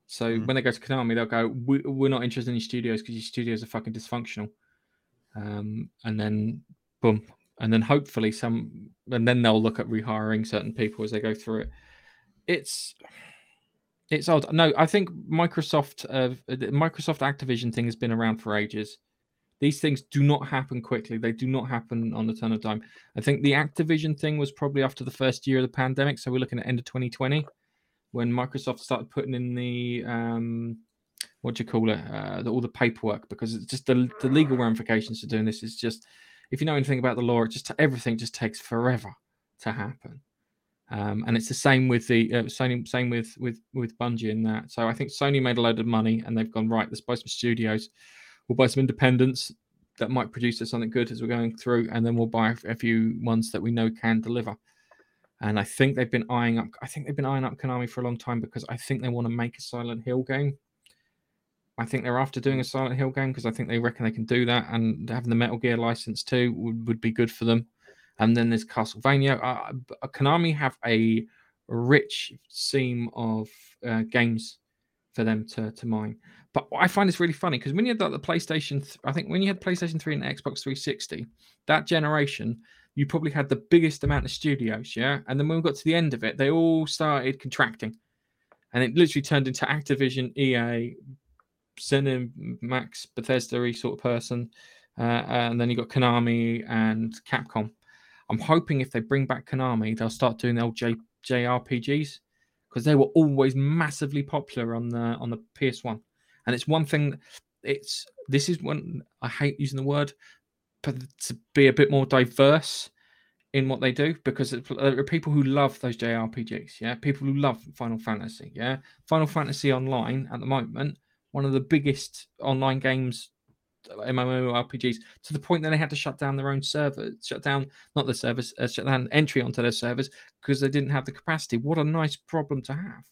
So Mm. when they go to Konami, they'll go, we, "We're not interested in your studios because your studios are fucking dysfunctional." Um, and then, boom, and then hopefully some, and then they'll look at rehiring certain people as they go through it. It's it's odd. No, I think Microsoft, uh, the Microsoft Activision thing has been around for ages these things do not happen quickly. They do not happen on the turn of time. I think the Activision thing was probably after the first year of the pandemic. So we're looking at end of 2020 when Microsoft started putting in the um, what do you call it? Uh, the, all the paperwork because it's just the, the legal ramifications of doing this is just if you know anything about the law, it just everything just takes forever to happen. Um, and it's the same with the uh, Sony, same with with with Bungie in that. So I think Sony made a load of money and they've gone right. Let's buy some studios we'll buy some independents that might produce us something good as we're going through, and then we'll buy a few ones that we know can deliver. And I think they've been eyeing up. I think they've been eyeing up Konami for a long time because I think they want to make a Silent Hill game. I think they're after doing a Silent Hill game because I think they reckon they can do that, and having the Metal Gear license too would, would be good for them. And then there's Castlevania. Uh, uh, Konami have a rich seam of uh, games for them to to mine. But I find this really funny because when you had like, the PlayStation, th- I think when you had PlayStation 3 and Xbox 360, that generation, you probably had the biggest amount of studios, yeah. And then when we got to the end of it, they all started contracting, and it literally turned into Activision, EA, Cinemax, Bethesda sort of person, uh, and then you got Konami and Capcom. I'm hoping if they bring back Konami, they'll start doing the old J- JRPGs because they were always massively popular on the on the PS1. And it's one thing. It's this is one I hate using the word, but to be a bit more diverse in what they do because it- uh, there are people who love those JRPGs. Yeah, people who love Final Fantasy. Yeah, Final Fantasy Online at the moment, one of the biggest online games, MMORPGs, to the point that they had to shut down their own servers, shut down not the service, uh, shut down entry onto their servers because they didn't have the capacity. What a nice problem to have.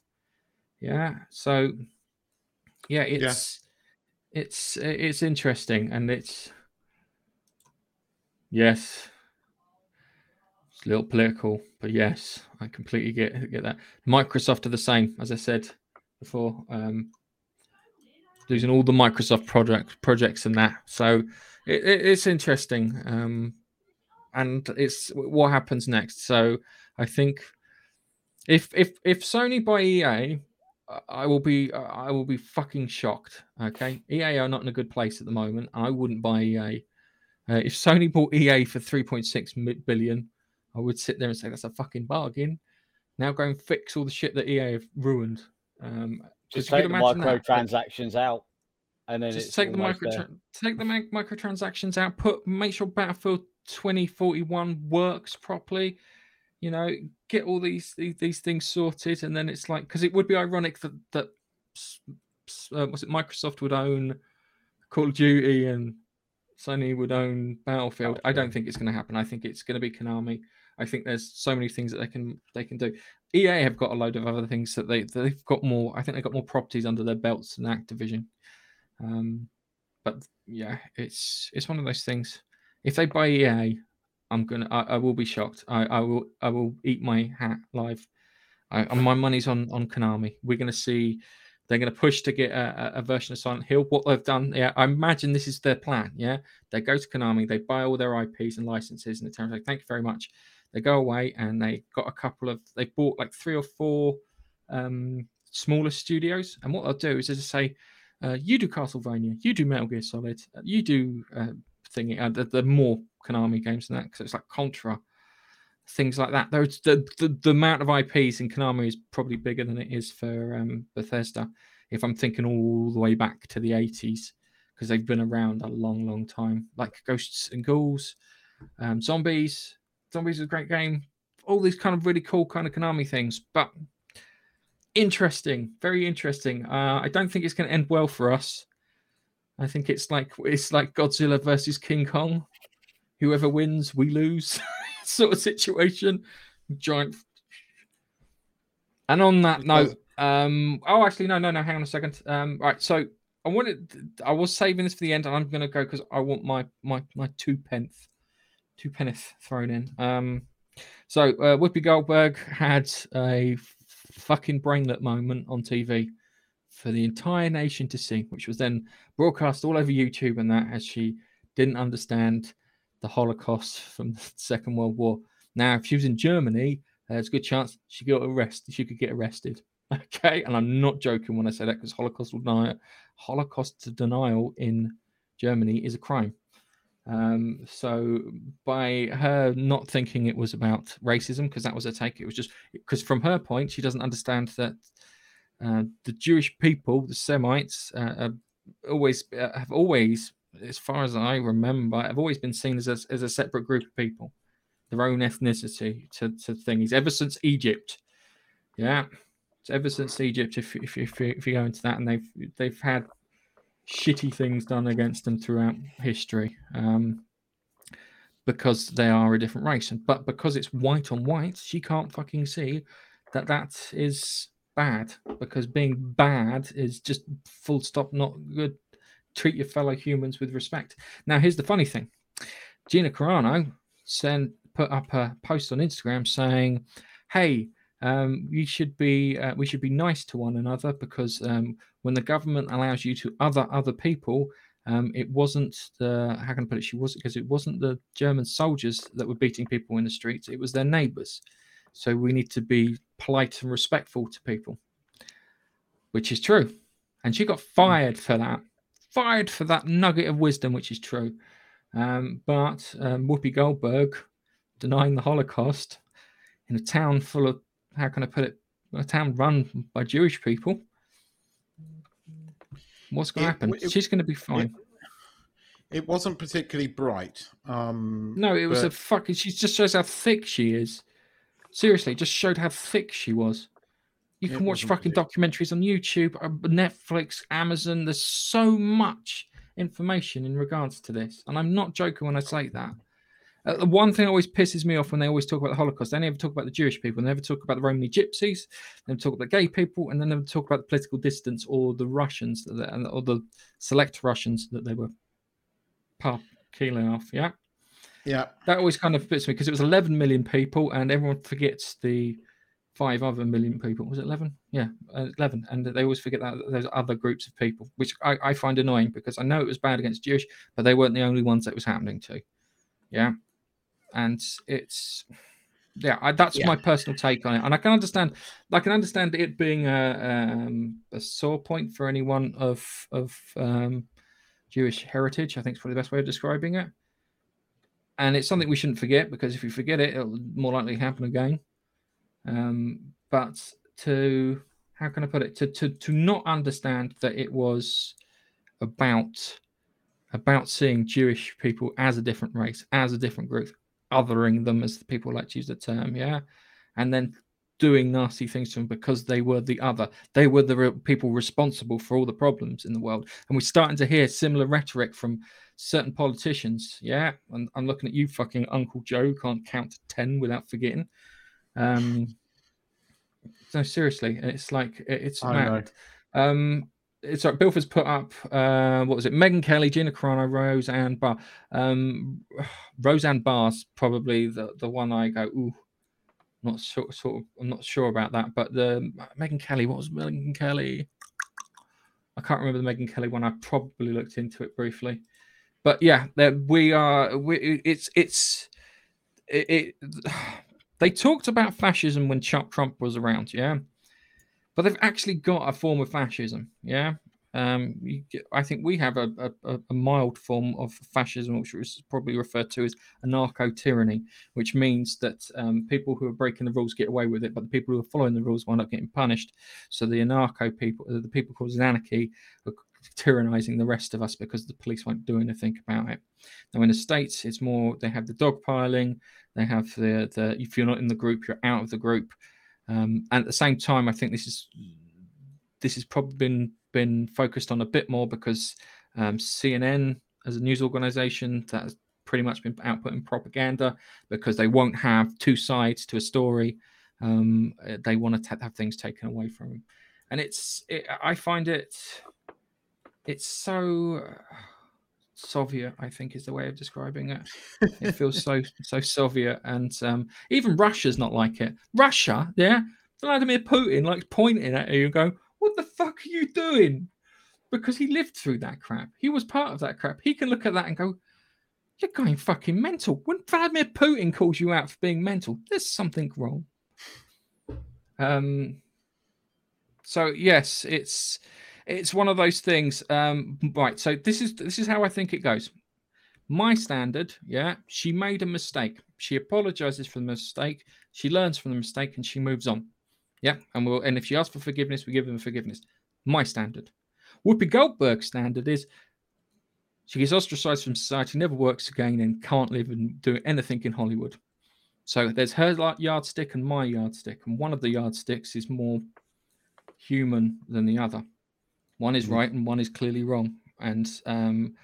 Yeah, so yeah, it's it's it's interesting and it's yes, it's a little political, but yes, I completely get get that. Microsoft are the same, as I said before. Um, losing all the Microsoft project projects and that, so it, it, it's interesting. Um, and it's what happens next. So I think if if if Sony buy EA, I- will be I will be fucking shocked. Okay, EA are not in a good place at the moment. I wouldn't buy EA. Uh, if Sony bought EA for 3.6 billion, I would sit there and say that's a fucking bargain. Now go and fix all the shit that EA have ruined. Um, Just take the imagine that, microtransactions out, and then just take the micro there. take the microtransactions out. Put make sure Battlefield 2041 works properly. You know, get all these these, these things sorted, and then it's like because it would be ironic that that uh, was it Microsoft would own Call of Duty and Sony would own Battlefield. I don't think it's going to happen. I think it's going to be Konami. I think there's so many things that they can they can do. EA have got a load of other things that they they've got more. I think they've got more properties under their belts than Activision. Um, but yeah, it's it's one of those things. If they buy EA, I'm gonna I, I will be shocked. I, I will I will eat my hat live. I, my money's on on Konami. We're gonna see. They're going to push to get a, a- version of Silent Hill. What they've done, yeah, I imagine this is their plan. Yeah, they go to Konami, they buy all their IPs and licenses, and the like, thank you very much. They go away and they got a couple of. They bought like three or four um, smaller studios, and what they'll do is they just say, uh, "You do Castlevania, you do Metal Gear Solid, uh, you do uh, thingy." Uh, the, the more Konami games than that because it's like Contra, things like that. Those the, the the amount of IPs in Konami is probably bigger than it is for um, Bethesda. If I'm thinking all the way back to the 80s, because they've been around a long, long time, like Ghosts and Ghouls, um, Zombies. Zombies is a great game. All these kind of really cool kind of Konami things, but interesting, very interesting. Uh, I don't think it's going to end well for us. I think it's like it's like Godzilla versus King Kong. Whoever wins, we lose, sort of situation. Giant. And on that note, um, oh, actually, no, no, no. Hang on a second. Um, right. So I wanted, I was saving this for the end, and I'm going to go because I want my my my two pence, two penneth thrown in. Um, so uh, Whoopi Goldberg had a fucking brainlet moment on TV for the entire nation to see, which was then broadcast all over YouTube and that as she didn't understand the Holocaust from the Second World War. Now, if she was in Germany, there's a good chance she got arrested. She could get arrested. Okay, and I'm not joking when I say that because Holocaust denial, Holocaust denial in Germany is a crime. Um, so by her not thinking it was about racism, because that was her take, it was just because from her point, she doesn't understand that uh, the Jewish people, the Semites, uh, always uh, have always, as far as I remember, have always been seen as a, as a separate group of people, their own ethnicity to, to things ever since Egypt. Yeah, It's ever since Egypt, if, if, if, if you go into that, and they've they've had shitty things done against them throughout history um, because they are a different race. But because it's white on white, she can't fucking see that that is bad because being bad is just full stop not good. Treat your fellow humans with respect. Now, here's the funny thing Gina Carano sent put up a post on Instagram saying, Hey, um, we should be uh, we should be nice to one another because um, when the government allows you to other other people, um, it wasn't the how can I put it? She was because it wasn't the German soldiers that were beating people in the streets; it was their neighbours. So we need to be polite and respectful to people, which is true. And she got fired for that, fired for that nugget of wisdom, which is true. Um, but um, Whoopi Goldberg denying the Holocaust in a town full of how can I put it? A town run by Jewish people. What's going to happen? It, She's going to be fine. It, it, wasn't particularly bright. Um, no, it was but... a fucking. She just shows how thick she is. Seriously, just showed how thick she was. You can watch fucking documentaries on YouTube, uh, Netflix, Amazon. There's so much information in regards to this, and I'm not joking when I say that. Uh, the one thing always pisses me off when they always talk about the Holocaust, they never talk about the Jewish people, they never talk about the Romani gypsies, they never talk about gay people, and then never talk about the political dissidents or the Russians or the select Russians that they were killing off. Yeah. Yeah. That always kind of fits me because it was 11 million people, and everyone forgets the five other million people. Was it 11? Yeah, uh, 11. And they always forget that there's other groups of people, which I, I find annoying because I know it was bad against Jewish, but they weren't the only ones that was happening to. Yeah and it's yeah, I, that's yeah. my personal take on it, and I can understand. I can understand it being a um, a sore point for anyone of of um, Jewish heritage. I think is probably the best way of describing it. And it's something we shouldn't forget because if we forget it, it'll more likely happen again. Um, but to how can I put it? To to to not understand that it was about about seeing Jewish people as a different race, as a different group, othering them, as people like to use the term, yeah, and then doing nasty things to them because they were the other. They were the people responsible for all the problems in the world. And we're starting to hear similar rhetoric from certain politicians. Yeah. And I'm looking at you, fucking Uncle Joe, can't count to 10 without forgetting. Um, no, seriously. It's like, it's I mad. Um, like Bilford's put up uh what was it Megyn Kelly, Gina Carano, Roseanne Barr. Um Roseanne Barr's probably the, the one I go, ooh, not sure sort of I'm not sure about that. But the Megyn Kelly, what was Megyn Kelly? I can't remember the Megyn Kelly one. I probably looked into it briefly. But yeah, we are we it's it's it, it They talked about fascism when Trump was around, yeah, but they've actually got a form of fascism, yeah. Um, I think we have a, a, a, mild form of fascism, which is probably referred to as anarcho tyranny, which means that um, people who are breaking the rules get away with it, but the people who are following the rules wind up getting punished. So the anarcho people, the people causing anarchy, are tyrannizing the rest of us because the police won't do anything about it. Now, in the states, it's more they have the dogpiling, they have the the if you're not in the group, you're out of the group. Um, and at the same time, I think this is this has probably been been focused on a bit more because um, CNN, as a news organization, that has pretty much been outputting propaganda because they won't have two sides to a story. Um, uh, they want to t- have things taken away from them, and it's it, I find it it's so Soviet, I think is the way of describing it. It feels so so Soviet, and um, even Russia's not like it. Russia, yeah, Vladimir Putin like pointing at you and going, what the fuck are you doing? Because he lived through that crap. He was part of that crap. He can look at that and go, You're going fucking mental. When Vladimir Putin calls you out for being mental, there's something wrong. Um so yes, it's it's one of those things. Um, right. So this is this is how I think it goes. My standard, yeah, she made a mistake. She apologizes for the mistake. She learns from the mistake and she moves on. Yeah, and we'll and if she asks for forgiveness, we give them forgiveness. My standard. Whoopi Goldberg's standard is she gets ostracized from society, never works again, and can't live and do anything in Hollywood. So there's her yardstick and my yardstick, and one of the yardsticks is more human than the other. One is mm. right and one is clearly wrong. And um,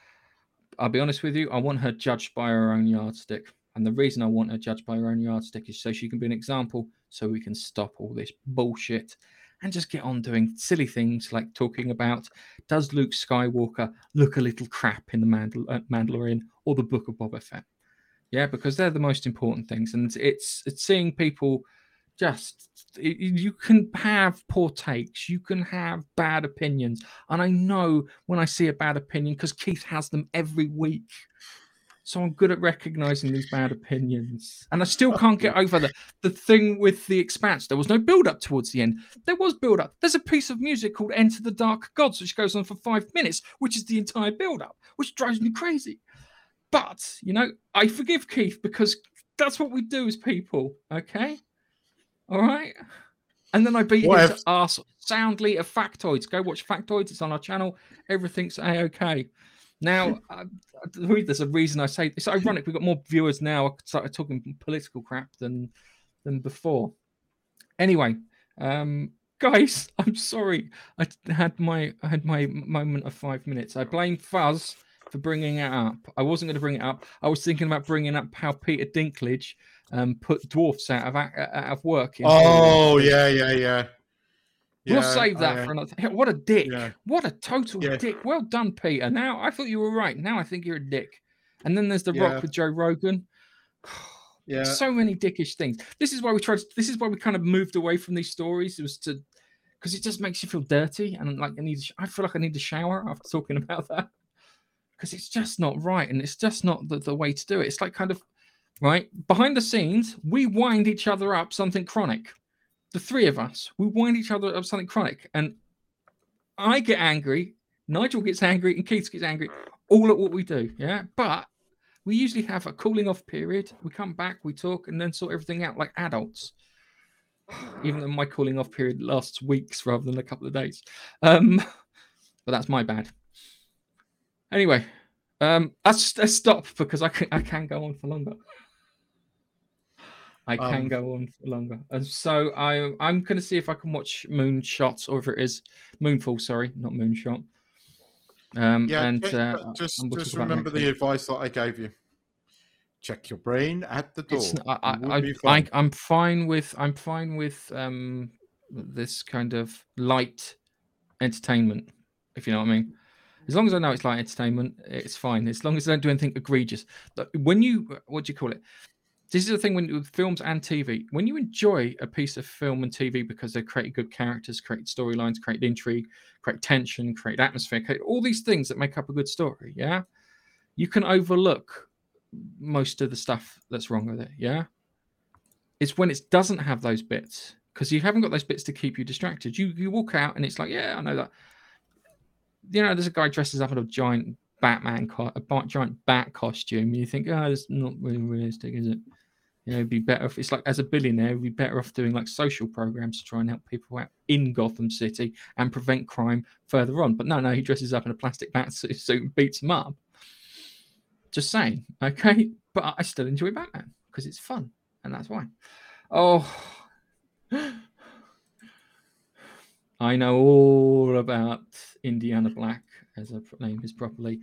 I'll be honest with you, I want her judged by her own yardstick. And the reason I want her judged by her own yardstick is so she can be an example so we can stop all this bullshit and just get on doing silly things like talking about does Luke Skywalker look a little crap in the Mandal- uh, Mandalorian or the Book of Boba Fett? Yeah, because they're the most important things, and it's it's seeing people just you can have poor takes, you can have bad opinions, and I know when I see a bad opinion because Keith has them every week. So I'm good at recognizing these bad opinions. And I still can't get over the, the thing with the expanse. There was no build up towards the end. There was build up. There's a piece of music called Enter the Dark Gods, which goes on for five minutes, which is the entire build up, which drives me crazy. But, you know, I forgive Keith because that's what we do as people. Okay. All right. And then I beat what his if... ass soundly of factoids. Go watch factoids. It's on our channel. Everything's a okay. Now, uh, there's a reason I say it's ironic. We've got more viewers now. I started talking political crap than than before. Anyway, um, guys, I'm sorry. I had my I had my moment of five minutes. I blame Fuzz for bringing it up. I wasn't going to bring it up. I was thinking about bringing up how Peter Dinklage um, put dwarfs out of out of work. Oh yeah, yeah, yeah. Yeah, we'll save that uh, for another. What a dick! Yeah. What a total yeah. dick! Well done, Peter. Now I thought you were right. Now I think you're a dick. And then there's the Rock with Joe Rogan. yeah, so many dickish things. This is why we tried. To, this is why we kind of moved away from these stories. It was to because it just makes you feel dirty and like I need. I feel like I need a shower after talking about that because it's just not right and it's just not the, the way to do it. It's like kind of right behind the scenes. We wind each other up something chronic the three of us, we wind each other up something chronic. And I get angry, Nigel gets angry, and Keith gets angry all at what we do. Yeah. But we usually have a cooling off period. We come back, we talk, and then sort everything out like adults. Even though my cooling off period lasts weeks rather than a couple of days. Um, but that's my bad. Anyway, um, let's, let's stop because I can, I can go on for longer. I can um, go on for longer. And so I I'm gonna see if I can watch Moonshot or if it is Moonfall, sorry, not Moonshot. Um yeah, and uh, just just remember the advice that I gave you. Check your brain at the door. I, I, I, I'm fine with I'm fine with um this kind of light entertainment, if you know what I mean. As long as I know it's light entertainment, it's fine. As long as I don't do anything egregious. When you what do you call it? This is the thing when with films and TV. When you enjoy a piece of film and TV because they create good characters, create storylines, create intrigue, create tension, create atmosphere, create all these things that make up a good story, yeah, you can overlook most of the stuff that's wrong with it, yeah. It's when it doesn't have those bits because you haven't got those bits to keep you distracted. You you walk out and it's like, yeah, I know that. You know, there's a guy dresses up in a giant Batman, co- a giant bat costume. You think, oh, it's not really realistic, is it? You know, it'd be better if it's like as a billionaire, it'd be better off doing like social programs to try and help people out in Gotham City and prevent crime further on. But no, no, he dresses up in a plastic bat suit and beats them up. Just saying, okay. But I still enjoy Batman because it's fun, and that's why. Oh, I know all about Indiana Black, as her name is properly.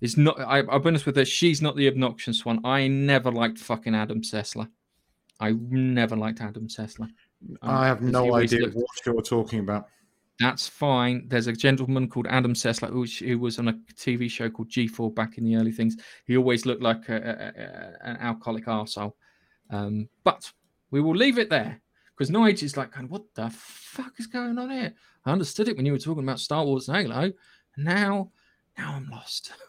It's not. I, I'll be honest with her. She's not the obnoxious one. I never liked fucking Adam Sessler. I never liked Adam Sessler. I have no idea looked- what you're talking about. that's fine. There's a gentleman called Adam Sessler who, who was on a TV show called G4 back in the early things. He always looked like a, a- a- an alcoholic arsehole. Um, but we will leave it there because Nige is like, what the fuck is going on here? I understood it when you were talking about Star Wars and Halo. And now, now I'm lost.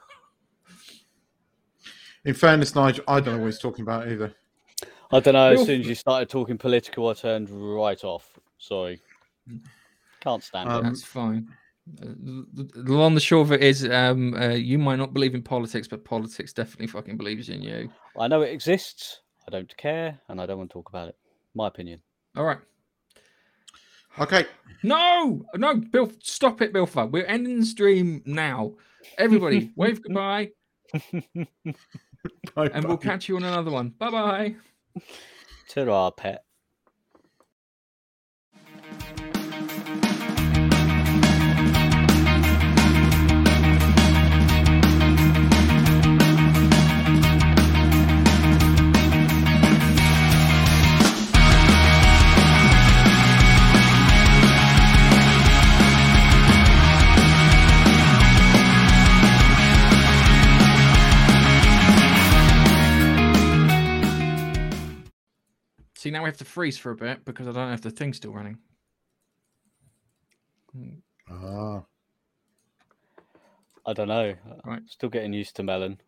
In fairness, Nigel, I don't know what he's talking about either. I don't know. As soon as you started talking political, I turned right off. Sorry. Can't stand Um, it. That's fine. The, the long and the short of it is, um, uh, you might not believe in politics, but politics definitely fucking believes in you. I know it exists. I don't care, and I don't want to talk about it. My opinion. All right. Okay. No, no, Bill, stop it, Bilfa. We're ending the stream now. Everybody, wave goodbye, and we'll catch you on another one. Bye bye. Ta-ra, pet. See, now we have to freeze for a bit because I don't know if the thing's still running. Ah. I don't know. Right. Still getting used to melon.